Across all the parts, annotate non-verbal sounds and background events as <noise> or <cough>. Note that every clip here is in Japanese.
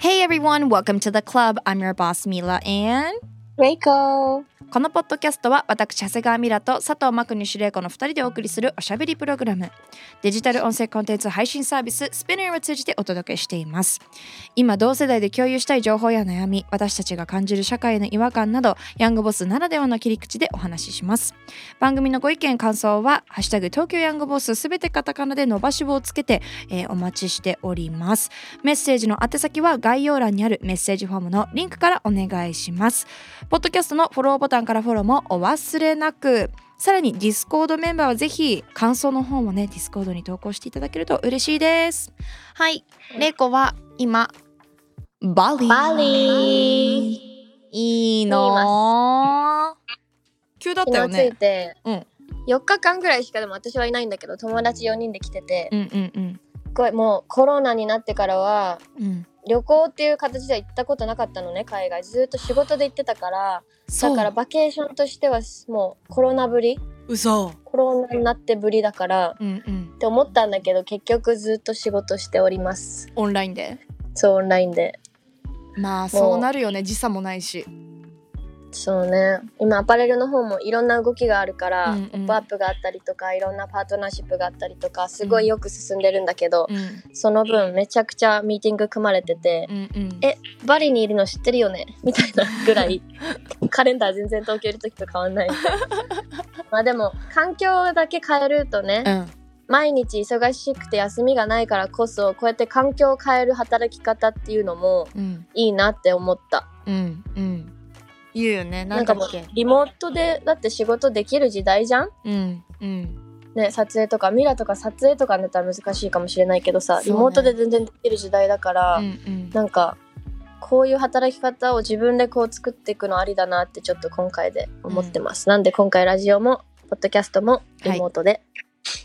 Hey everyone, welcome to the club. I'm your boss Mila and Reiko. このポッドキャストは私長谷川ミラと佐藤真国主玲子の2人でお送りするおしゃべりプログラム。デジタル音声コンテンツ配信サービススピナーを通じてお届けしています。今同世代で共有したい情報や悩み私たちが感じる社会の違和感などヤングボスならではの切り口でお話しします。番組のご意見感想は「ハッシュタグ東京ヤングボス」すべてカタカナで伸ばし棒をつけて、えーお待ちしております。メッセージの宛先は概要欄にあるメッセージフォームのリンクからお願いします。ポッドキャストのフォローボタンからフォローもお忘れなく。さらに Discord メンバーはぜひ感想の方もね Discord に投稿していただけると嬉しいです。はい。レイコは今バリー。バリー。いいの急だったよね。て、うん。4日間ぐらいしかでも私はいないんだけど友達4人で来てて、うんうんうんこれもうコロナになってからはうん。旅行っていう形では行ったことなかったのね海外。ずっと仕事で行ってたからだからバケーションとしてはもうコロナぶり。嘘。コロナになってぶりだからうんうん。って思ったんだけど結局ずっと仕事しております。オンラインで？そうオンラインで。まあそうなるよね。時差もないしそうね。今アパレルの方もいろんな動きがあるから、うんうん。ポップアップがあったりとかいろんなパートナーシップがあったりとかすごいよく進んでるんだけど、うん。その分めちゃくちゃミーティング組まれてて、うんうん。えバリにいるの知ってるよね？みたいなぐらい <laughs> カレンダー全然東京いる時と変わんない。<laughs> まあでも環境だけ変えるとね、うん。毎日忙しくて休みがないからこそこうやって環境を変える働き方っていうのもうん。いいなって思った。うんうん言うよね。ななんんかリモートでだって仕事できる時代じゃん？うん。うん。ね、撮影とかミラとか撮影とかだったら難しいかもしれないけどさ、ね。リモートで全然できる時代だから、うんうん。なんかこういう働き方を自分でこう作っていくのありだなってちょっと今回で思ってます、なんで今回ラジオもポッドキャストもリモートで、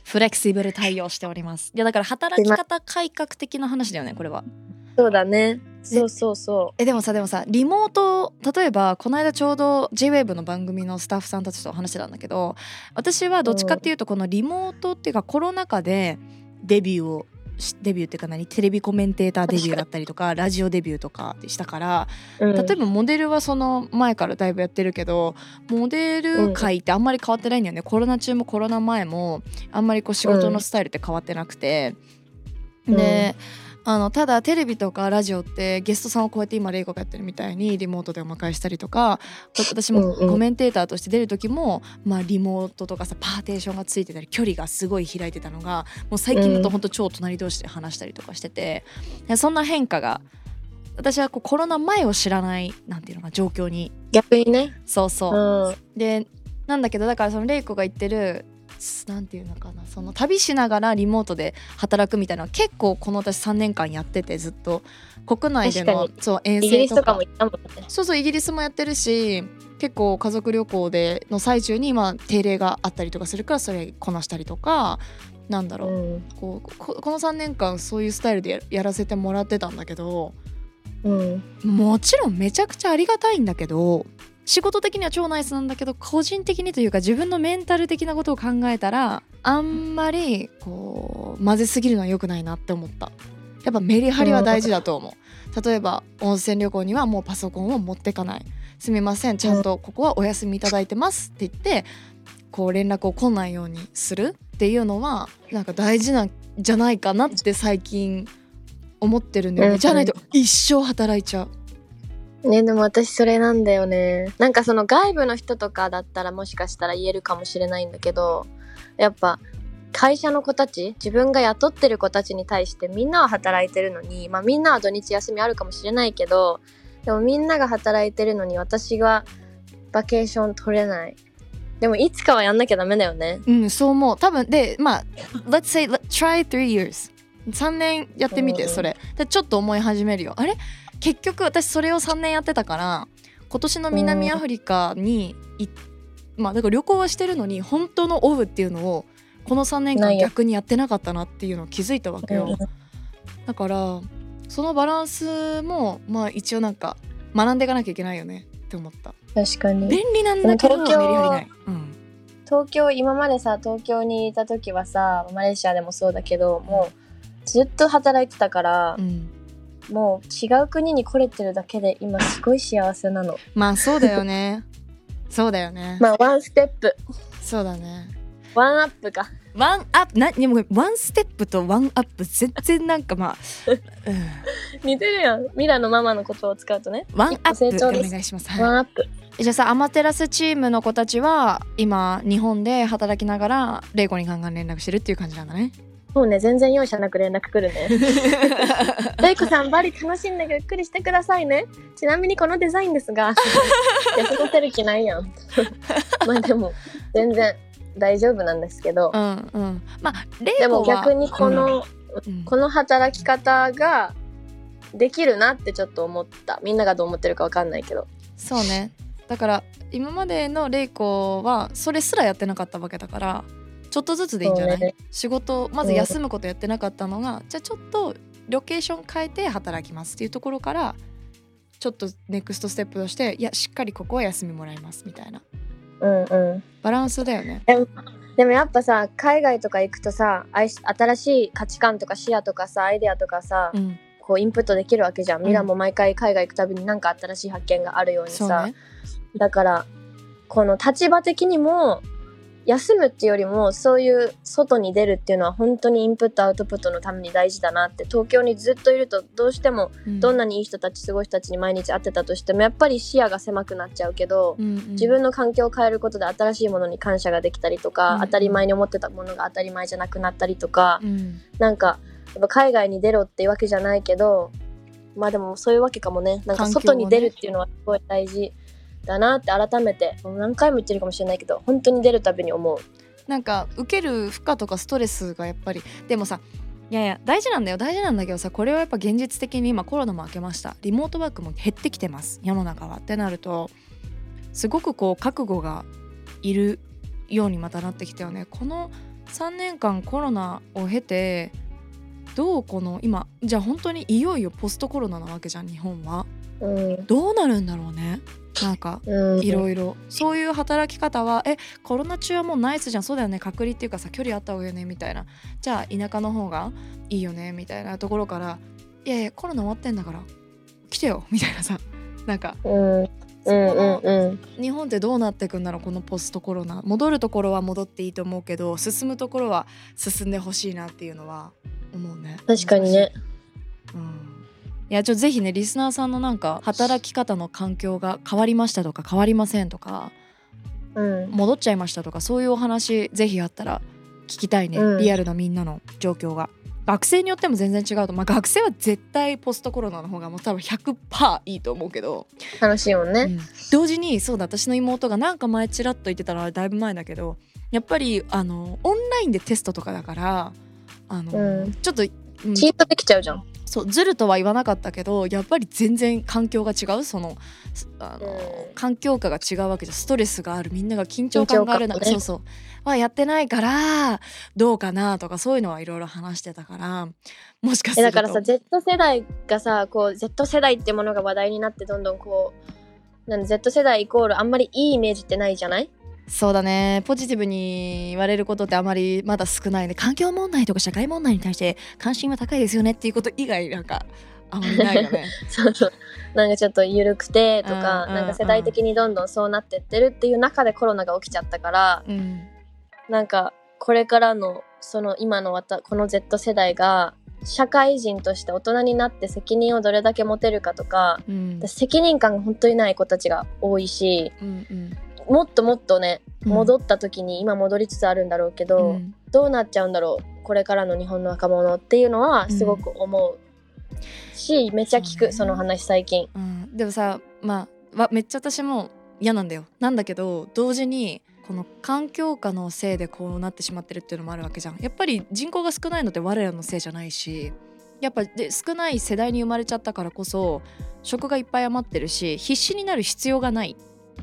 フレキシブル対応しております。いやだから働き方改革的な話だよねこれは。そうだねそうそうそえでもさでもさリモート例えばこの間ちょうど JWAVE の番組のスタッフさんたちと話してたんだけど私はどっちかっていうとこのリモートっていうかコロナ禍でデビューをしデビューっていうか何テレビコメンテーターデビューだったりとかラジオデビューとかでしたからう、うん。例えばモデルはその前からだいぶやってるけどモデル界ってあんまり変わってないんだよね、コロナ中もコロナ前もあんまりこう仕事のスタイルって変わってなくて、うん。であのただテレビとかラジオってゲストさんをこうやって今レイコがやってるみたいにリモートでお迎えしたりとかこ私もうん。うんコメンテーターとして出る時も、まあ、リモートとかさパーテーションがついてたり距離がすごい開いてたのがもう最近だとうん本当超隣同士で話したりとかしてて、でそんな変化が私はこうコロナ前を知らないなんていうのか状況に。逆にね。そうそう。う、ん。でなんだけどだからそのレイコが言ってるすなんていうのかなその旅しながらリモートで働くみたいな結構この私3年間やっててずっと。国内での確そう遠征とか。そうそうイギリスもやってるし結構家族旅行での最中にまあ定例があったりとかするからそれこなしたりとか。なんだろう、うん。こうここの3年間そういうスタイルでややらせてもらってたんだけどうん。もちろんめちゃくちゃありがたいんだけど仕事的には超ナイスなんだけど個人的にというか自分のメンタル的なことを考えたらあんまりこう混ぜすぎるのは良くないなって思った。やっぱメリハリは大事だと思う。例えば温泉旅行にはもうパソコンを持ってかない。すみませんちゃんとここはお休みいただいてますって言ってこう連絡を来ないようにする。っていうのはなんか大事なんじゃないかなって最近思ってるんだよね、うん。じゃないと一生働いちゃうねでも私それなんだよね。なんかその外部の人とかだったらもしかしたら言えるかもしれないんだけどやっぱ会社の子たち自分が雇ってる子たちに対してみんなは働いてるのに、まあ、みんなは土日休みあるかもしれないけどでもみんなが働いてるのに私がバケーション取れない。でもいつかはやんなきゃダメだよね。うんそう思う。多分でまあ let's say try three years 3年やってみてうん。それ。でちょっと思い始めるよ。あれ？結局私それを3年やってたから今年の南アフリカにいまあだから旅行はしてるのに本当のオフっていうのをこの3年間逆にやってなかったなっていうのを気づいたわけよ。うん。だからそのバランスもまあ一応なんか学んでいかなきゃいけないよねって思った。確かに。便利なんだけどメリハリない、うん、東京今までさ東京にいた時はさマレーシアでもそうだけどもうずっと働いてたからう、ん、もう違う国に来れてるだけで今すごい幸せなの。まあそうだよね。そうだよね、まあワンステップ。そうだね。ワンアップか。ワンアップ？なでもワンステップとワンアップ全然なんかまあ、<laughs> うん、似てるやん。ミラのママの言葉を使うとね。ワンアップお願いします、はワンアップ。い、じゃあさアマテラスチームの子たちは今日本で働きながらレイコにガンガン連絡してるっていう感じなんだねもうね全然容赦なく連絡来るね。レイコさんバリ楽しんでゆっくりしてくださいね。ちなみにこのデザインですが休ませる気ないやん。<laughs> まあでも全然大丈夫なんですけど。うんうん。まあレイコはでも逆にこの、うん。この働き方ができるなってちょっと思った。みんながどう思ってるかわかんないけど。そうね。だから今までのレイコはそれすらやってなかったわけだからちょっとずつでいいんじゃない、ね。仕事まず休むことやってなかったのが、じゃあちょっとロケーション変えて働きますっていうところからちょっとネクストステップとしていやしっかりここは休みもらいますみたいな。うんうん。バランスだよね。でもやっぱさ海外とか行くとさ新しい価値観とか視野とかさアイデアとかさ、うん。こうインプットできるわけじゃん、うん。ミラも毎回海外行くたびになんか新しい発見があるようにさ、ね。だからこの立場的にも休むっていうよりもそういう外に出るっていうのは本当にインプットアウトプットのために大事だなって東京にずっといるとどうしてもどんなにいい人たちすごい人たちに毎日会ってたとしてもやっぱり視野が狭くなっちゃうけど、うんうん。自分の環境を変えることで新しいものに感謝ができたりとか、うん。当たり前に思ってたものが当たり前じゃなくなったりとか、うん。なんかやっぱ海外に出ろっていうわけじゃないけどまあでもそういうわけかもね。なんか外に出るっていうのはすごい大事だなって改めてもう何回も言ってるかもしれないけど本当に出るたびに思う。なんか受ける負荷とかストレスがやっぱりでもさいやいや大事なんだよ。大事なんだけどさこれはやっぱ現実的に今コロナも明けました。リモートワークも減ってきてます。世の中は。ってなるとすごくこう覚悟がいるようにまたなってきたよね。この3年間コロナを経てどうこの今じゃあ本当にいよいよポストコロナなわけじゃん日本は。うん。どうなるんだろうね。なんかうん、いろいろ。そういう働き方はえコロナ中はもうナイスじゃん。そうだよね。隔離っていうかさ距離あった方がいいよね。みたいな。じゃあ田舎の方がいいよね。みたいなところからいやいやコロナ終わってんだから来てよ。みたいなさ。なんかうん。うんうんのうん。日本ってどうなっていくんだろうこのポストコロナ。戻るところは戻っていいと思うけど進むところは進んでほしいなっていうのは思うね。確かにね。うんいやちょっとぜひねリスナーさんのなんか働き方の環境が変わりましたとか変わりませんとかうん。戻っちゃいましたとかそういうお話ぜひあったら聞きたいね、うん。リアルなみんなの状況が。学生によっても全然違うと。まあ学生は絶対ポストコロナの方がもう多分100%いいと思うけど、楽しいもんね、うん。同時にそうだ私の妹がなんか前ちらっと言ってたのはだいぶ前だけどやっぱりあのオンラインでテストとかだからあの、うん。ちょっと、うん。チートできちゃうじゃんそうずるとは言わなかったけどやっぱり全然環境が違う。そのすあの、うん。環境下が違うわけじゃん。ストレスがある。みんなが緊張感がある中、ね。そうそう。はやってないからどうかなとかそういうのはいろいろ話してたから。もしかすると。えだからさ Z 世代がさこう Z 世代ってものが話題になってどんどんこうなんで Z 世代イコールあんまりいいイメージってないじゃない？そうだね。ポジティブに言われることってあまりまだ少ない。ね環境問題とか社会問題に対して関心は高いですよねっていうこと以外なんかあまりないよね。<laughs> そうそう。なんかちょっと緩くてとか、なんか世代的にどんどんそうなってってるっていう中でコロナが起きちゃったからうんなんかこれからのその今のわたこの Z 世代が社会人として大人になって責任をどれだけ持てるかとかうん。私責任感が本当にない子たちが多いしうんうんもっともっとねうん。戻った時に今戻りつつあるんだろうけど、うん。どうなっちゃうんだろうこれからの日本の若者っていうのはすごく思う、しめっちゃ聞そうね。くその話最近。うん、でもさまあわめっちゃ私も嫌なんだよ。なんだけど同時にこの環境下のせいでこうなってしまってるっていうのもあるわけじゃん。やっぱり人口が少ないのって我らのせいじゃないしやっぱで少ない世代に生まれちゃったからこそ食がいっぱい余ってるし必死になる必要がない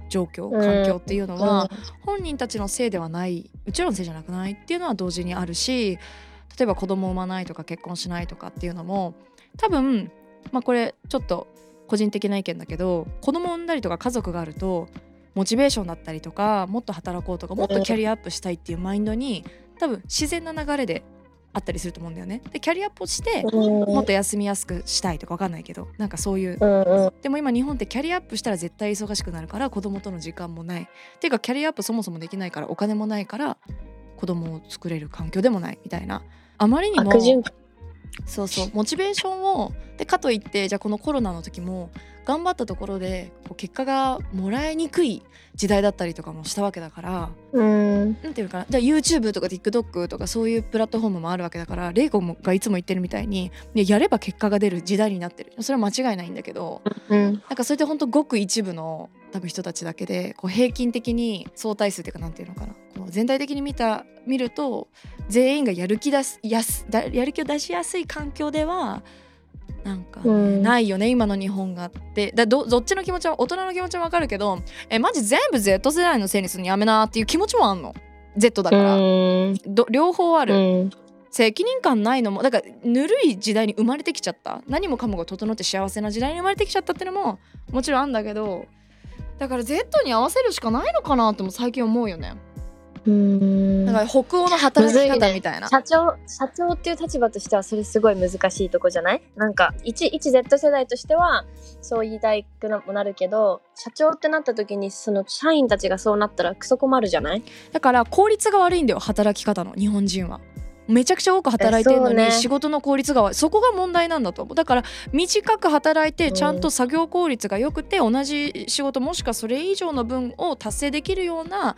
状況環境っていうのは、本人たちのせいではないうちらのせいじゃなくないっていうのは同時にあるし例えば子供を産まないとか結婚しないとかっていうのも多分まあこれちょっと個人的な意見だけど子供を産んだりとか家族があるとモチベーションだったりとかもっと働こうとかもっとキャリアアップしたいっていうマインドに多分自然な流れであったりすると思うんだよね。でキャリアアップをしてもっと休みやすくしたいとか分かんないけどなんかそういう。でも今日本ってキャリアアップしたら絶対忙しくなるから子供との時間もない。っていうかキャリアアップそもそもできないからお金もないから子供を作れる環境でもないみたいな。あまりにもそうそうモチベーションをでかといってじゃあこのコロナの時も頑張ったところでこう結果がもらいにくい時代だったりとかもしたわけだからうん。なんていうのかなじゃあ YouTube とか TikTok とかそういうプラットフォームもあるわけだからレイコもがいつも言ってるみたいにねやれば結果が出る時代になってる。それは間違いないんだけどうん。なんかそれって本当ごく一部の多分人たちだけでこう平均的に相対数っていうかなんていうのかなこう全体的に見た見ると全員がやる気出すやすだやる気を出しやすい環境ではなんかね、うん。ないよね今の日本がって。だどどっちの気持ちは大人の気持ちはわかるけどえマジ全部 Z 世代のせいにするのやめなっていう気持ちもあんの。Z だから、両方ある、うん。責任感ないのもだからぬるい時代に生まれてきちゃった。何もかもが整って幸せな時代に生まれてきちゃったっていうのももちろんあるんだけどだから Z に合わせるしかないのかなっても最近思うよねうん。だから北欧の働き方みたいな、社長社長っていう立場としてはそれすごい難しいとこじゃない？なんか一一 Z 世代としてはそう言いたいくなもなるけど社長ってなった時にその社員たちがそうなったらクソ困るじゃない？だから効率が悪いんだよ働き方の日本人はめちゃくちゃ多く働いてるのに仕事の効率が悪いそこが問題なんだと。思うだから短く働いてちゃんと作業効率が良くて同じ仕事もしくはそれ以上の分を達成できるような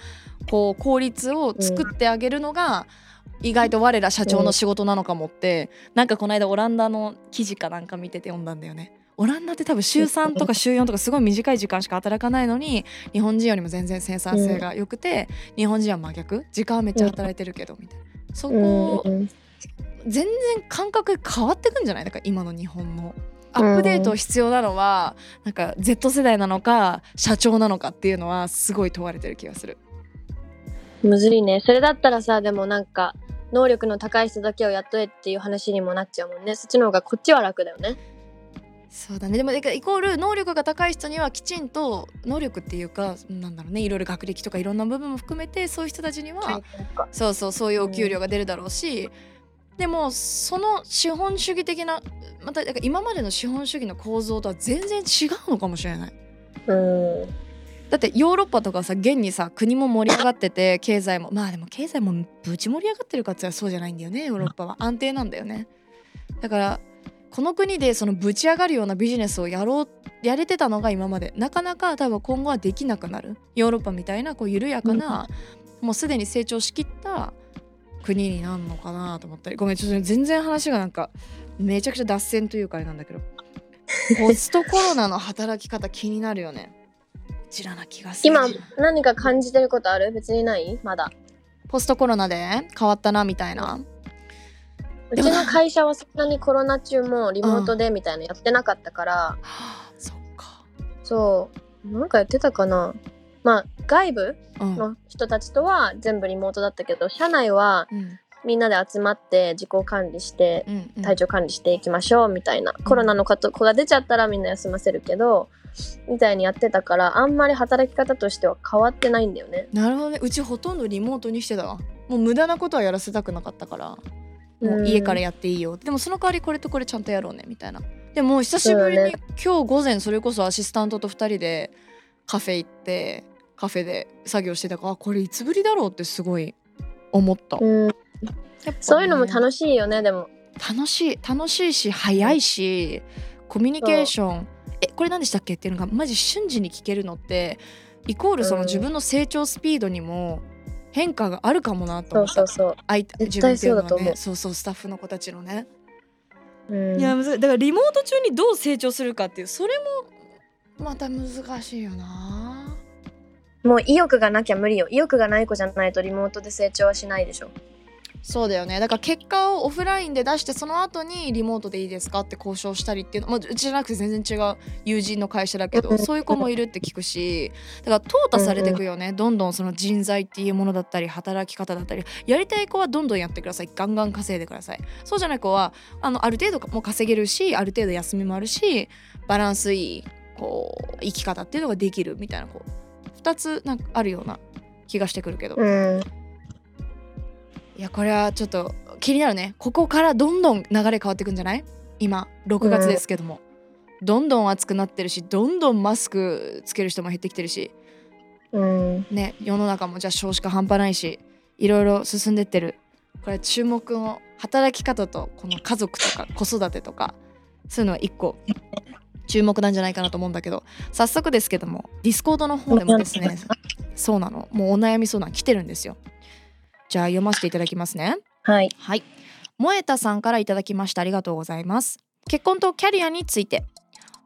こう効率を作ってあげるのが意外と我ら社長の仕事なのかもってなんかこの間オランダの記事かなんか見てて読んだんだよね。オランダって多分週3とか <laughs> 週4とかすごい短い時間しか働かないのに日本人よりも全然生産性が良くて日本人は真逆？時間はめっちゃ働いてるけどみたいなそこうん全然感覚変わってくんじゃない？だから今の日本の。アップデート必要なのはなんか Z 世代なのか社長なのかっていうのはすごい問われてる気がする。むずいね。それだったらさでもなんか能力の高い人だけを雇えっていう話にもなっちゃうもんね。そっちの方がこっちは楽だよねそうだね。でもイコール能力が高い人にはきちんと能力っていうかなんだろうね。いろいろ学歴とかいろんな部分も含めてそういう人たちにはそうそうそういうお給料が出るだろうし、でもその資本主義的なまた今までの資本主義の構造とは全然違うのかもしれない。うん。だってヨーロッパとかさ現にさ国も盛り上がってて <laughs> 経済もまあでも経済もぶち盛り上がってるかって言ったらそうじゃないんだよねヨーロッパは。安定なんだよね。だからこの国でそのぶち上がるようなビジネスをやろうやれてたのが今まで。なかなか多分今後はできなくなる。ヨーロッパみたいなこう緩やかな、もうすでに成長しきった国になるのかなと思ったり。ごめんちょっと全然話がなんかめちゃくちゃ脱線というかあれなんだけど。<laughs> ポストコロナの働き方気になるよね。うちらな気がする。今何か感じてることある？別にない？まだ。ポストコロナで変わったなみたいなうちの会社はそんなにコロナ中もリモートでみたいなのやってなかったから、はあそっか。そう。なんかやってたかな。まあ外部うん。の人たちとは全部リモートだったけど社内はうん。みんなで集まって自己管理してうんうん。体調管理していきましょうみたいな、コロナの子が出ちゃったらみんな休ませるけどみたいにやってたからあんまり働き方としては変わってないんだよね。なるほどね。うちほとんどリモートにしてたわ。もう無駄なことはやらせたくなかったからもう家からやっていいよ。でもその代わりこれとこれちゃんとやろうねみたいな。でも久しぶりに、そうだ今日午前それこそアシスタントと2人でカフェ行ってカフェで作業してたからあこれいつぶりだろうってすごい思った、うん、ね。そういうのも楽しいよねでも。楽しい楽しいし早いしコミュニケーション。えこれ何でしたっけ？っていうのがマジ瞬時に聞けるのってイコールそのうん。自分の成長スピードにも変化があるかもなとそ思ったうそうそう。そうだと思う自分っていうのはねそうそうスタッフの子たちのね、うんいやむずいだからリモート中にどう成長するかっていうそれもまた難しいよなもう意欲がなきゃ無理よ。意欲がない子じゃないとリモートで成長はしないでしょ。そうだよね。だから結果をオフラインで出してその後にリモートでいいですかって交渉したりっていうの、まあ、うちじゃなくて全然違う友人の会社だけどそういう子もいるって聞くしだから淘汰されていくよね。どんどんその人材っていうものだったり働き方だったり。やりたい子はどんどんやってください。ガンガン稼いでください。そうじゃない子はあのある程度もう稼げるしある程度休みもあるしバランスいいこう生き方っていうのができるみたいなこう2つなんかあるような気がしてくるけど、うんいやこれはちょっと気になるね。ここからどんどん流れ変わっていくんじゃない？今6月ですけども、どんどん暑くなってるしどんどんマスクつける人も減ってきてるし。うん。ね世の中もじゃあ少子化半端ないしいろいろ進んでってる。これ注目の働き方とこの家族とか子育てとかそういうのは一個注目なんじゃないかなと思うんだけど。早速ですけども Discord の方でもですね <laughs> そうなの。もうお悩み相談来てるんですよじゃあ読ませていただきますねはいはい。萌田さんからいただきました。ありがとうございます。結婚とキャリアについて。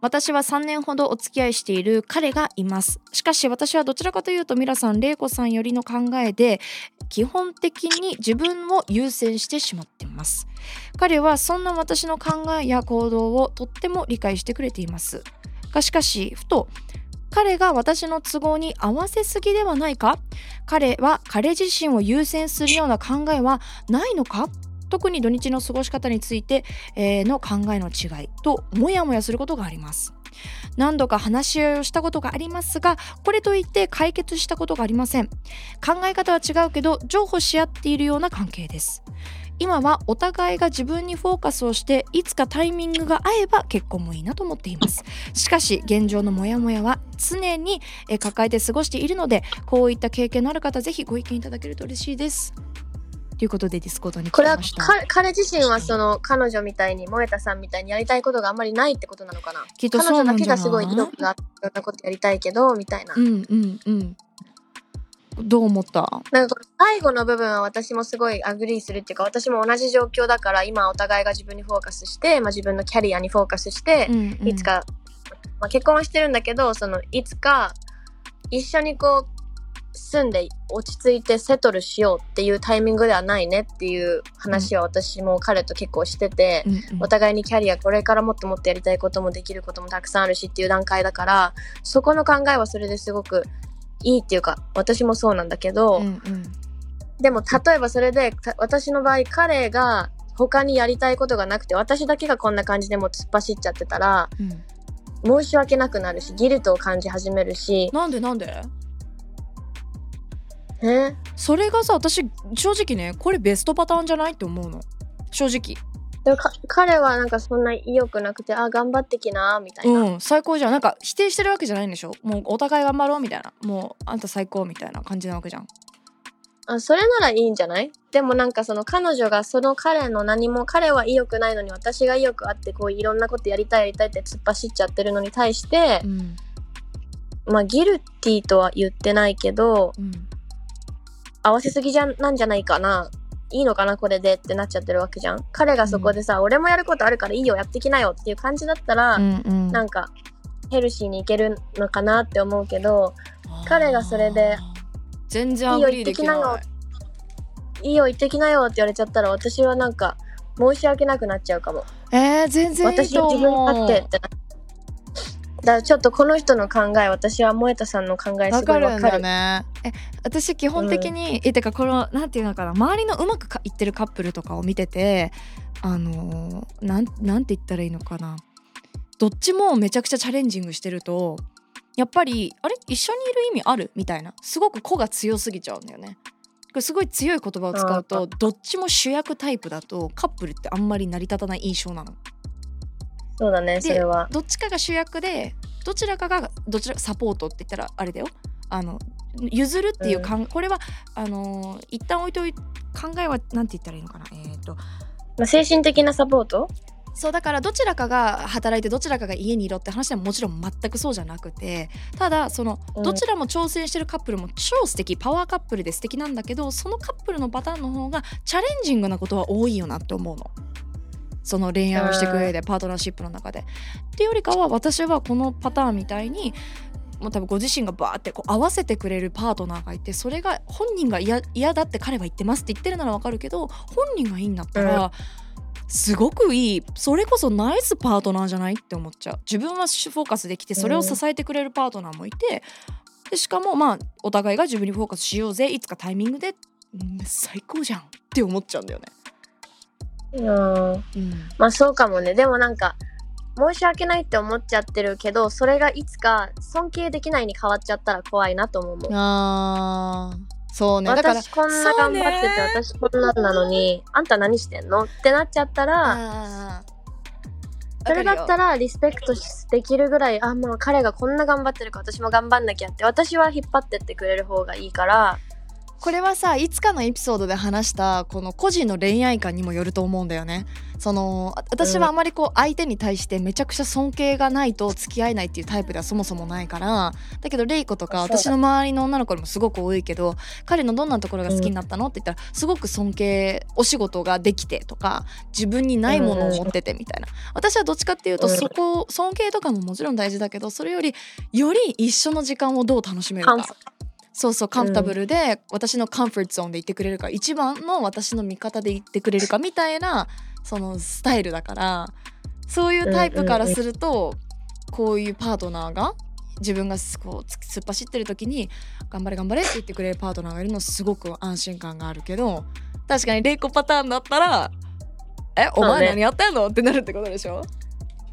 私は3年ほどお付き合いしている彼がいます。しかし私はどちらかというとミラさん、玲子さんよりの考えで基本的に自分を優先してしまっています。彼はそんな私の考えや行動をとっても理解してくれています。がしかし、ふと彼が私の都合に合わせすぎではないか？彼は彼自身を優先するような考えはないのか？特に土日の過ごし方について、えーの考えの違い。とモヤモヤすることがあります。何度か話し合いをしたことがありますがこれといって解決したことがありません。考え方は違うけど譲歩し合っているような関係です。今はお互いが自分にフォーカスをしていつかタイミングが合えば結婚もいいなと思っています。しかし現状のモヤモヤは常にえー抱えて過ごしているのでこういった経験のある方ぜひご意見いただけると嬉しいです。ということで Discord に来これはてました。か彼自身はその彼女みたいに萌田さんみたいにやりたいことがあんまりないってことなのかな？きっと彼女だけがすごい意欲があっていろんなことやりたいけどみたいな、うんうんうんどう思った？なんか最後の部分は私もすごい agree するっていうか私も同じ状況だから今お互いが自分にフォーカスして、まあ、自分のキャリアにフォーカスして、うんうん。いつか、まあ、結婚はしてるんだけどそのいつか一緒にこう住んで落ち着いて settle しようっていうタイミングではないねっていう話は私も彼と結構してて、うんうん。お互いにキャリアこれからもっともっとやりたいこともできることもたくさんあるしっていう段階だからそこの考えはそれですごくいいっていうか私もそうなんだけど、うんうん。でも例えばそれでた私の場合彼が他にやりたいことがなくて私だけがこんな感じでもう突っ走っちゃってたらうん。申し訳なくなるしギルトを感じ始めるし。なんでなんで？え？それがさ私正直ねこれベストパターンじゃないって思うの。正直でもか彼はなんかそんな意欲なくてあ頑張ってきなみたいな、うん最高じゃん。なんか否定してるわけじゃないんでしょ？もうお互い頑張ろうみたいな。もうあんた最高みたいな感じなわけじゃん。あそれならいいんじゃない？でもなんかその彼女がその彼の何も彼は意欲ないのに私が意欲あってこういろんなことやりたいやりたいって突っ走っちゃってるのに対して、うん。まあギルティとは言ってないけどうん。合わせすぎじゃなんじゃないかないいのかなこれでってなっちゃってるわけじゃん。彼がそこでさ、俺もやることあるからいいよやってきなよっていう感じだったら、うんうん。なんかヘルシーにいけるのかなって思うけど彼がそれで全然 agree できない。いいよ行っていいよ行ってきなよって言われちゃったら私はなんか申し訳なくなっちゃうかも。えー、全然いいと私自分思う勝手ってなだからちょっとこの人の考え私は萌田さんの考えはすごいかるんだよわかる。ねえ私基本的に、えてかこのなんていうのかな周りのうまくいってるカップルとかを見ててあのーなんなんて言ったらいいのかな。どっちもめちゃくちゃチャレンジングしてるとやっぱりあれ？一緒にいる意味ある？みたいな。すごく個が強すぎちゃうんだよね。これすごい強い言葉を使うとどっちも主役タイプだとカップルってあんまり成り立たない印象なのそうだねそれは。どっちかが主役でどちらかがどちらサポートって言ったらあれだよ。あの譲るっていうかん、これはあのー一旦置いとい考えはなんて言ったらいいのかな？えっ、と。まあ、精神的なサポート？そうだからどちらかが働いてどちらかが家にいろって話はもちろん全くそうじゃなくてただそのうん。どちらも挑戦してるカップルも超素敵パワーカップルで素敵なんだけどそのカップルのパターンの方がチャレンジングなことは多いよなって思うの。その恋愛をしていく上でパートナーシップの中で。っていうよりかは私はこのパターンみたいにもう多分ご自身がバーってこう合わせてくれるパートナーがいてそれが本人が嫌嫌だって彼は言ってますって言ってるならわかるけど本人がいいんだったら、すごくいいそれこそナイスパートナーじゃないって思っちゃう自分はフォーカスできてそれを支えてくれるパートナーもいて、でしかもまあお互いが自分にフォーカスしようぜいつかタイミングで、うん最高じゃんって思っちゃうんだよね。うん。うん。まあそうかもね。でもなんか申し訳ないって思っちゃってるけどそれがいつか尊敬できないに変わっちゃったら怖いなとも思う。あー。そうね。だから私こんな頑張ってて、私こんなんなのにあんた何してんの？ってなっちゃったらあそれだったららリスペクトできるぐらいあもう彼がこんな頑張ってるから私も頑張んなきゃって私は引っ張ってってくれる方がいいからこれはさいつかのエピソードで話したこの個人の恋愛観にもよると思うんだよね。そのあ私はあまりこう相手に対してめちゃくちゃ尊敬がないと付き合えないっていうタイプではそもそもないから。だけどレイコとか私の周りの女の子にもすごく多いけど彼のどんなところが好きになったのって言ったらすごく尊敬お仕事ができてとか自分にないものを持っててみたいな。私はどっちかっていうとうん。そこ尊敬とかももちろん大事だけどそれよりより一緒の時間をどう楽しめるかそうそうカンフタブルで、私のカンフォートゾーンでいてくれるか一番の私の味方でいてくれるかみたいなそのスタイルだからそういうタイプからすると、こういうパートナーが自分がこう突っ走ってる時に頑張れ頑張れって言ってくれるパートナーがいるのすごく安心感があるけど確かにレイコパターンだったら「えお前何やってんの?」ってなるってことでしょ？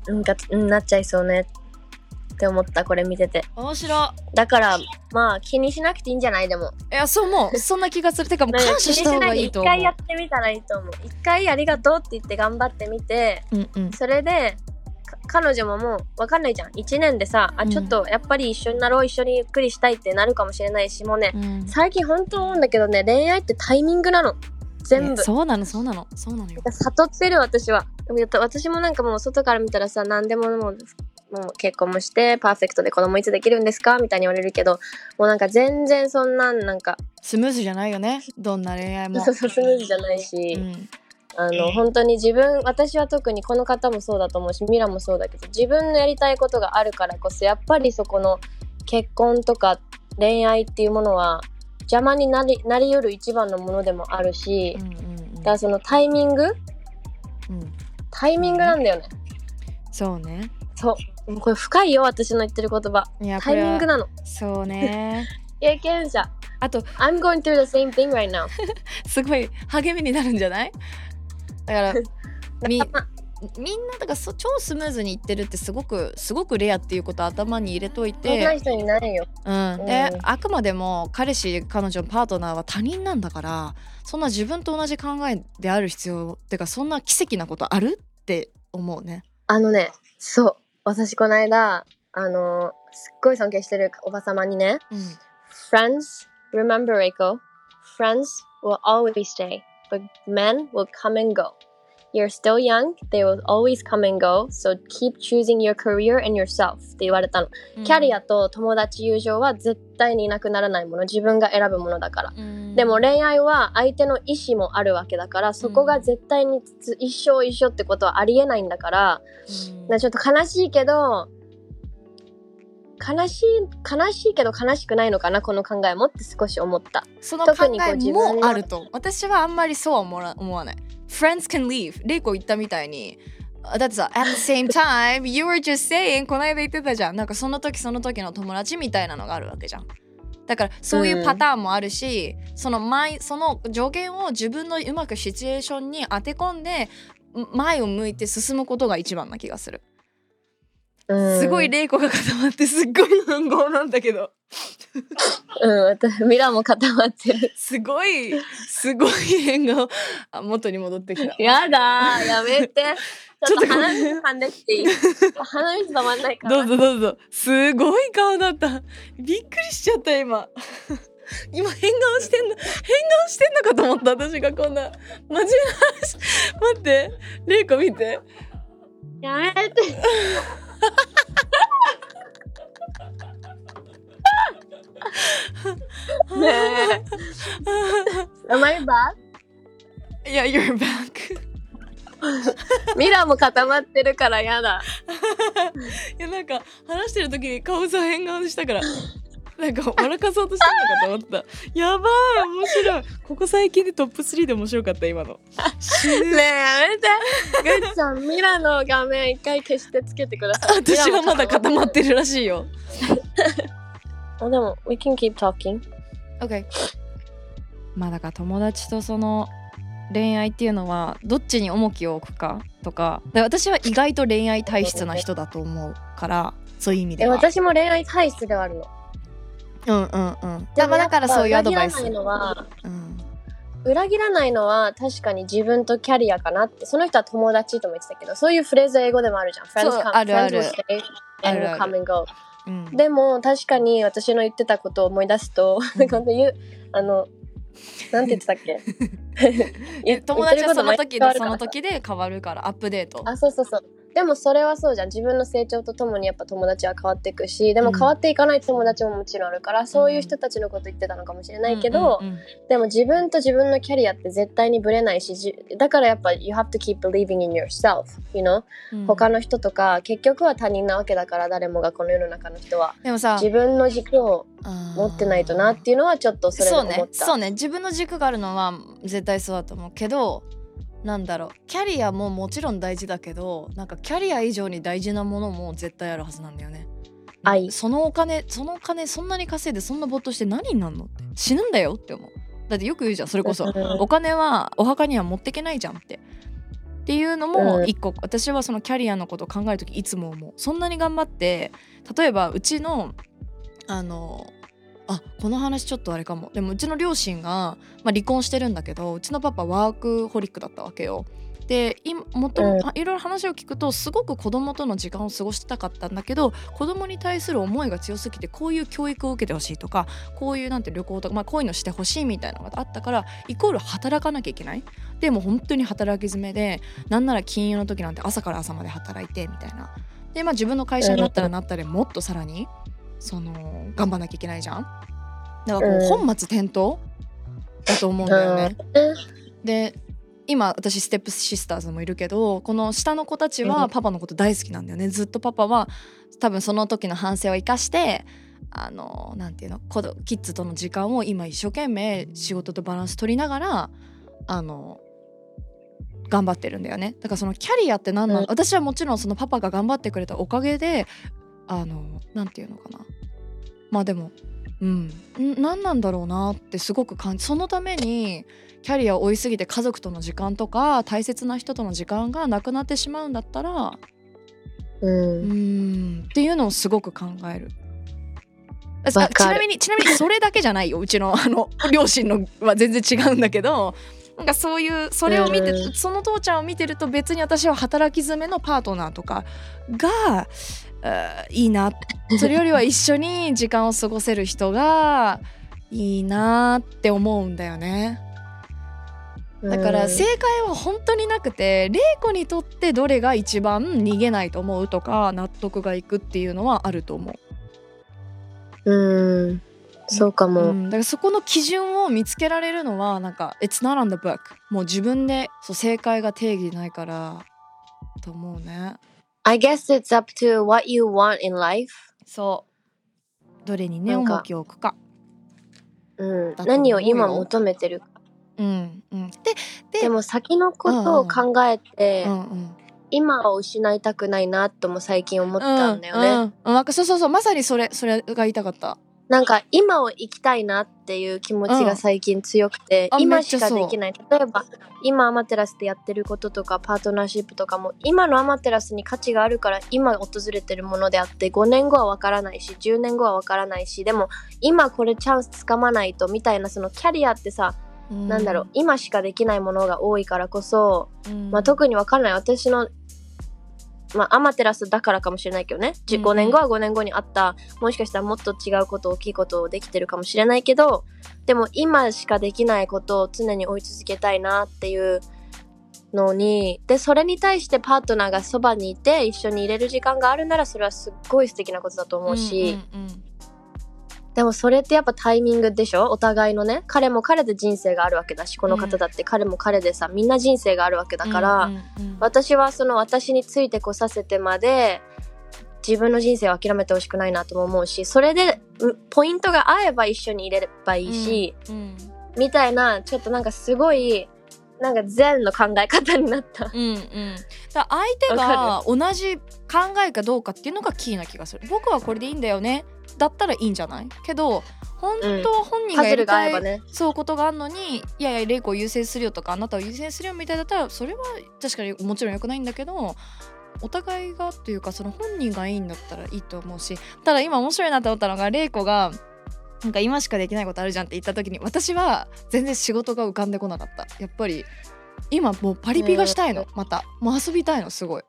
うんかうんなっちゃいそうねって思ったこれ見てて。面白だからまあ気にしなくていいんじゃない？でも。いいやそうもう。そんな気がする。てかもう感謝した方がいいと思う。一回やってみたらいいと思う。一回ありがとうって言って頑張ってみて。うんうん。それでか彼女ももう分かんないじゃん。1年でさ、うんあちょっとやっぱり一緒になろう一緒にゆっくりしたいってなるかもしれないしもうねうん。最近本当思うんだけどね恋愛ってタイミングなの。全部。ねそうなのそうなのそうなのよ。悟ってる私は。私もなんかもう外から見たらさ何でももうもう結婚もしてパーフェクトで子供いつできるんですか？みたいに言われるけどもうなんか全然そんなんなんかスムーズじゃないよね？どんな恋愛も。スムーズじゃないし、うん。あの本当に自分私は特にこの方もそうだと思うしミラもそうだけど自分のやりたいことがあるからこそやっぱりそこの結婚とか恋愛っていうものは邪魔になりなりうる一番のものでもあるし、うんうんうん。だからそのタイミング？うん。タイミングなんだよね、そうね。そうもうこれ深いよ私の言ってる言葉。いやタイミングななのそうね。経験者あと I'm going through the same thing right now. <laughs> すごい励みになるんじゃない？だから <laughs> みみんなだからそ超スムーズにいってるってすごくすごくレアっていうことを頭に入れといそん人いないよ。うん、うん。であくまでも彼氏彼女のパートナーは他人なんだからそんな自分と同じ考えである必要ってかそんな奇跡なことある？って思うね。あのねそう私この間あのすっごい尊敬してるおばさまにねうん Friends, remember, Reiko, friends will always stay, but men will come and go. You're still young, they will always come and go, so keep choosing your career and yourself. って言われたの。キャリアと友達友情は絶対にいなくならないもの、自分が選ぶものだから。うん。でも恋愛は相手の意思もあるわけだから、そこが絶対につ一生一緒ってことはありえないんだから、うん。なちょっと悲しいけど、悲しい、悲しいけど悲しくないのかな、この考えもって少し思った。その考えもあると。私はあんまりそうは思わ思わない。Friends can leave. レイコ言ったみたいにあだってさ At the same time you were just saying この間言ってたじゃん。なんかその時その時の友達みたいなのがあるわけじゃん。だからそういうパターンもあるし、その前その助言を自分のうまくシチュエーションに当て込んで前を向いて進むことが一番な気がする、うんすごいレイコが固まってすっごい文豪なんだけど。うん、私ミラも固まってる。すごいすごい変顔。あ元に戻ってきた。やだー、やめて。<laughs> ちょっと鼻水噛んできていい？鼻水止まんないから。どうぞどうぞ。すごい顔だった。びっくりしちゃった今。<laughs> 今変顔してんの変顔してんのかと思った私がこんな。真面目な話待ってレイコ見て。やめて。ねえ。Am I back? いや You're back <laughs> ミラも固まってるからやだ。<laughs> やなんか話してる時に顔さ変顔したからなんか笑かそうとしてるのかと思った。やばい面白い。ここ最近でトップ3で面白かった今の。ねえやめて。グッチさんミラの画面一回消してつけてください私はまだ固まってるらしいよ。あでも we can keep talking. OK まあだから友達とその恋愛っていうのはどっちに重きを置くかとか。で私は意外と恋愛体質な人だと思うからそういう意味でえは私も恋愛体質ではあるのうんうんうん。でもだからそういうアドバイス。裏切らないのはうん。裏切らないのは確かに自分とキャリアかなって。その人は友達とも言ってたけどそういうフレーズ英語でもあるじゃん。Friends come, あるある。friends will stay あ and る will ある。come and go うん。でも確かに私の言ってたことを思い出すと、うん。なんか言うあのなんて言ってたっけ？<laughs> 言友達はその時でその時で変わるからアップデート。あそうそうそうでもそれはそうじゃん。自分の成長とともにやっぱ友達は変わっていくしでも変わっていかない友達ももちろんあるから、そういう人たちのこと言ってたのかもしれないけど、うんうんうん。でも自分と自分のキャリアって絶対にブレないしじだからやっぱ you have to keep believing in yourself you know、うん。他の人とか結局は他人なわけだから誰もがこの世の中の人は。でもさ自分の軸を持ってないとなっていうのはちょっとそれでそうね。思ったそうね。自分の軸があるのは絶対そうだと思うけどなんだろう。キャリアももちろん大事だけどなんかキャリア以上に大事なものも絶対あるはずなんだよね。愛そのお金そのお金そんなに稼いでそんな没頭して何になんのって死ぬんだよって思う。だってよく言うじゃん。それこそうん。お金はお墓には持ってけないじゃんって。っていうのもうん。一個、私はそのキャリアのことを考える時いつも思う。そんなに頑張って例えばうちのあのあこの話ちょっとあれかも。でもうちの両親が、まあ、離婚してるんだけどうちのパパワークホリックだったわけよ。で今もともいろいろ話を聞くとすごく子供との時間を過ごしたかったんだけど子供に対する思いが強すぎてこういう教育を受けてほしいとかこういうなんて旅行とか、まあ、こういうのしてほしいみたいなのがあったからイコール働かなきゃいけない。でも本当に働き詰めでなんなら金融の時なんて朝から朝まで働いてみたいな。でまあ自分の会社になったらなったでもっとさらにその頑張んなきゃいけないじゃん？だからこう、うん。本末転倒？だと思うんだよね、うん。で今私ステップシスターズもいるけどこの下の子たちはうん。パパのこと大好きなんだよね。ずっとパパは多分その時の反省を生かしてあのなんていうの？子どキッズとの時間を今一生懸命仕事とバランス取りながらあの頑張ってるんだよね。だからそのキャリアって何なの、うん。私はもちろんそのパパが頑張ってくれたおかげであのなんていうのかな。まあでもうん。ん何なんだろうなってすごく感じそのためにキャリアを追いすぎて家族との時間とか大切な人との時間がなくなってしまうんだったらううん。んっていうのをすごく考える。ちなみにちなみにそれだけじゃないよ。うちのあの両親のは全然違うんだけどなんかそういうそれを見て、うんその父ちゃんを見てると別に私は働き詰めのパートナーとかがいいなそれよりは一緒に時間を過ごせる人がいいなって思うんだよね。だから正解は本当になくて玲子にとってどれが一番逃げないと思うとか納得がいくっていうのはあると思う。うんそうかも、うん、だからそこの基準を見つけられるのはなんか「It's not on the book」もう自分でそう正解が定義ないからと思うね。I guess it's up to what you want in life そう。どれにね重きを置くか。うん。何を今求めてるか。うんうん。でででも先のことを考えて、うんうん。今を失いたくないなとも最近思ったんだよね、うんうん、なんかそうそうそう。まさにそれそれが言いたかったなんか今を生きたいなっていう気持ちが最近強くて、うんあ今しかできない。例えば今アマテラスでやってることとかパートナーシップとかも今のアマテラスに価値があるから今訪れてるものであって5年後はわからないし10年後はわからないしでも今これチャンスつかまないとみたいなそのキャリアってさ、なんだろう今しかできないものが多いからこそ、うん、まあ、特にわからない。私のまあ、アマテラスだからかもしれないけどね。うんうん5年後は5年後にあった。もしかしたらもっと違うこと大きいことをできてるかもしれないけどでも今しかできないことを常に追い続けたいなっていうのにでそれに対してパートナーがそばにいて一緒にいれる時間があるならそれはすっごい素敵なことだと思うし、うんうんうんでもそれってやっぱタイミングでしょ？お互いのね。彼も彼で人生があるわけだしこの方だって。彼も彼でさみんな人生があるわけだから、うんうんうん私はその私についてこさせてまで自分の人生を諦めてほしくないなとも思うしそれでうポイントが合えば一緒に入れればいいし、うんみたいなちょっとなんかすごいなんか善の考え方になった。うんうん、だ相手が同じ考えかどうかっていうのがキーな気がする。僕はこれでいいんだよねだったらいいんじゃない？けど本当は本人がやりたい、が合えばね。そうことがあるのにいやいや玲子を優先するよとかあなたを優先するよみたいだったらそれは確かにもちろん良くないんだけどお互いがっていうかその本人がいいんだったらいいと思うしただ今面白いなと思ったのが玲子がなんか今しかできないことあるじゃんって言った時に私は全然仕事が浮かんでこなかった。やっぱり今もうパリピがしたいのまた。もう遊びたいのすごい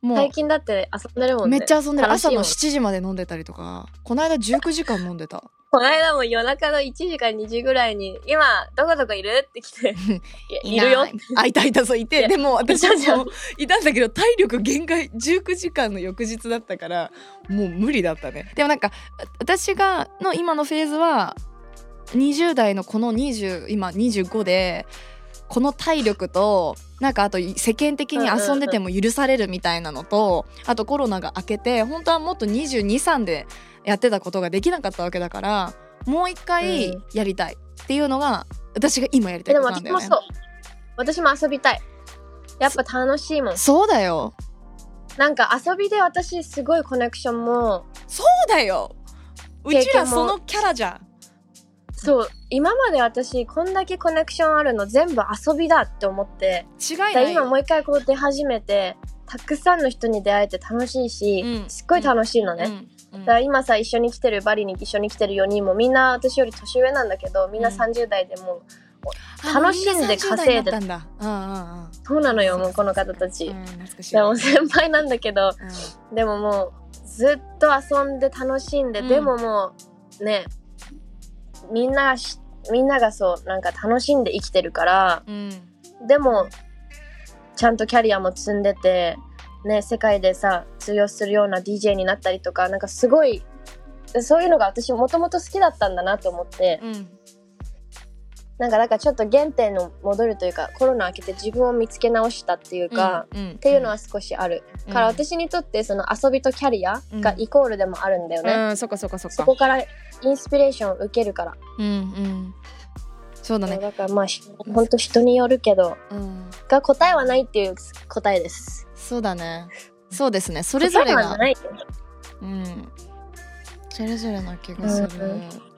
もう。最近だって遊んでるもんね。めっちゃ遊んでる。朝の楽しいもん。7時まで飲んでたりとか。この間19時間飲んでた。この間も夜中の1時か2時ぐらいに、今、どこどこいる？って来て、<laughs> いるよ。あい。たいたそういてでも私いたじゃんもいたんだけど体力限界19時間の翌日だったからもう無理だったね。でもなんか私がの今のフェーズは20代のこの20今25でこの体力となんかあと世間的に遊んでても許されるみたいなのとあとコロナが明けて本当はもっと223でやってたことができなかったわけだからもう一回うんやりたいっていうのが私が今やりたいでもことなんだよね。私もそう。私も遊びたい。やっぱ楽しいもん。そうだよなんか遊びで私すごいコネクションも、そうだようちらそのキャラじゃんそう、今まで私こんだけコネクションあるの全部遊びだって思って、違いない今もう一回こう出始めて、たくさんの人に出会えて楽しいし、うん。すっごい楽しいのね。うん。うん。だから今さ一緒に来てるバリに一緒に来てる4人もみんな私より年上なんだけどみんなうん。30代でもう、あ楽しんで稼いでみんな30代になったんだ。うんうんうん。そうなのよもうこの方たち、でも先輩なんだけどうでももうずっと遊んで楽しんで、うん。でももうねみんなみんながそうなんか楽しんで生きてるからんうんでもちゃんとキャリアも積んでてね世界でさ通用するような DJ になったりとかなんかすごいそういうのが私もともと好きだったんだなと思ってうんなんかだからちょっと原点の戻るというかコロナ明けて自分を見つけ直したっていうか、うんっていうのは少しある、うん。から私にとってその遊びとキャリアがイコールでもあるんだよね、そこからインスピレーションを受けるから、うんうん。そうだね。だからまあひほんと人によるけどうん。が答えはないっていう答えです。そうだね。そうですね。それぞれが。うん。それぞれな気がする。うん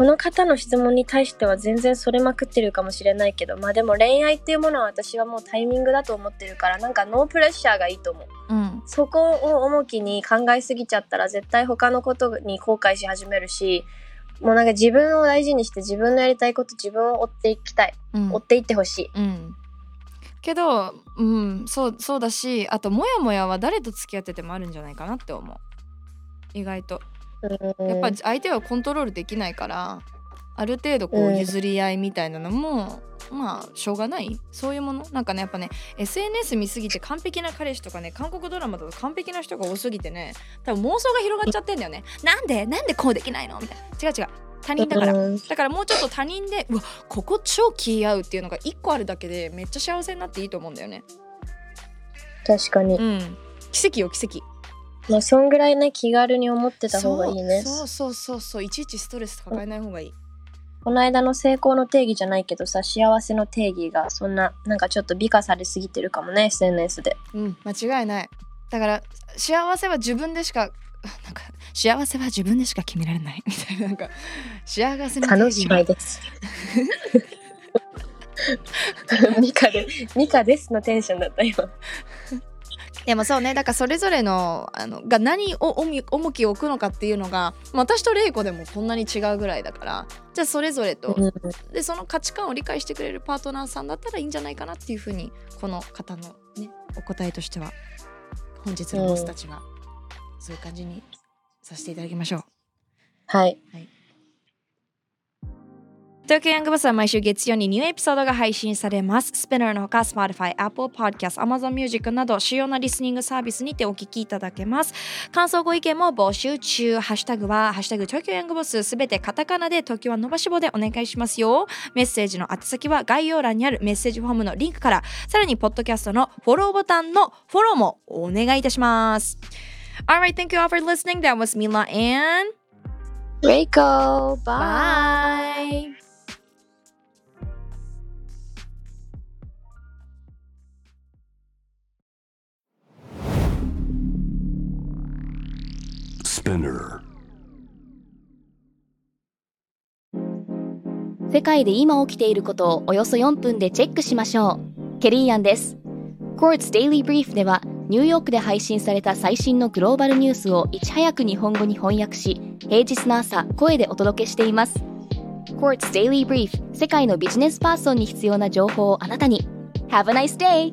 この方の質問に対しては全然それまくってるかもしれないけどまあでも恋愛っていうものは私はもうタイミングだと思ってるからなんかノープレッシャーがいいと思う。うんそこを重きに考えすぎちゃったら絶対他のことに後悔し始めるしもうなんか自分を大事にして自分のやりたいこと自分を追っていきたい、うん。追っていってほしい。うん。けど、うん、そうそうだしあとモヤモヤは誰と付き合っててもあるんじゃないかなって思う。意外と。うん。やっぱり相手はコントロールできないからある程度こううん。譲り合いみたいなのも、まあしょうがない。そういうもの。なんかねやっぱね SNS 見すぎて完璧な彼氏とかね韓国ドラマだと完璧な人が多すぎてね多分妄想が広がっちゃってんだよね。なんで？なんでこうできないの？みたいな。違う違う。他人だから。うん。だからもうちょっと他人でうわここ超気合うっていうのが1個あるだけでめっちゃ幸せになっていいと思うんだよね。確かに、うん。奇跡よ奇跡。まあそんぐらいね気軽に思ってた方がいいね。そう。そうそうそうそう。いちいちストレス抱えない方がいいこの間の成功の定義じゃないけどさ幸せの定義がそんななんかちょっと美化されすぎてるかもね SNS で。うん間違いない。だから幸せは自分でしか <laughs> なんか幸せは自分でしか決められない。<laughs> みたいななんか幸せの定楽しみです。<laughs> ミカでミカですのテンションだった今でもそうねだからそれぞれのあのが何を重重きを置くのかっていうのがまあ私と玲子でもこんなに違うぐらいだからじゃあそれぞれと、うん。でその価値観を理解してくれるパートナーさんだったらいいんじゃないかなっていうふうにこの方のねお答えとしては本日のボスたちはそういう感じにさせていただきましょう。はい東京ヤングバスは毎週月曜にニューエピソードが配信されます。スピナーのほか Spotify、Apple Podcast、Amazon Music など主要なリスニングサービスにてお聞きいただけます。感想ご意見も募集中。ハッシュタグは、ハッシュタグ東京ヤングボスすべてカタカナで東京は伸ばし棒でお願いしますよ。メッセージの宛先は概要欄にあるメッセージフォームのリンクから、さらにポッドキャストのフォローボタンのフォローもお願いいたします。Alright, thank you all for listening. That was Mila and Reiko, bye. bye. Spinner. 世界で今起きていることをおよそ4分でチェックしましょう。ケリーアンです。Quartz Daily Brief ではニューヨークで配信された最新のグローバルニュースをいち早く日本語に翻訳し、平日の朝声でお届けしています。Quartz Daily Brief 世界のビジネスパーソンに必要な情報をあなたに。Have a nice day!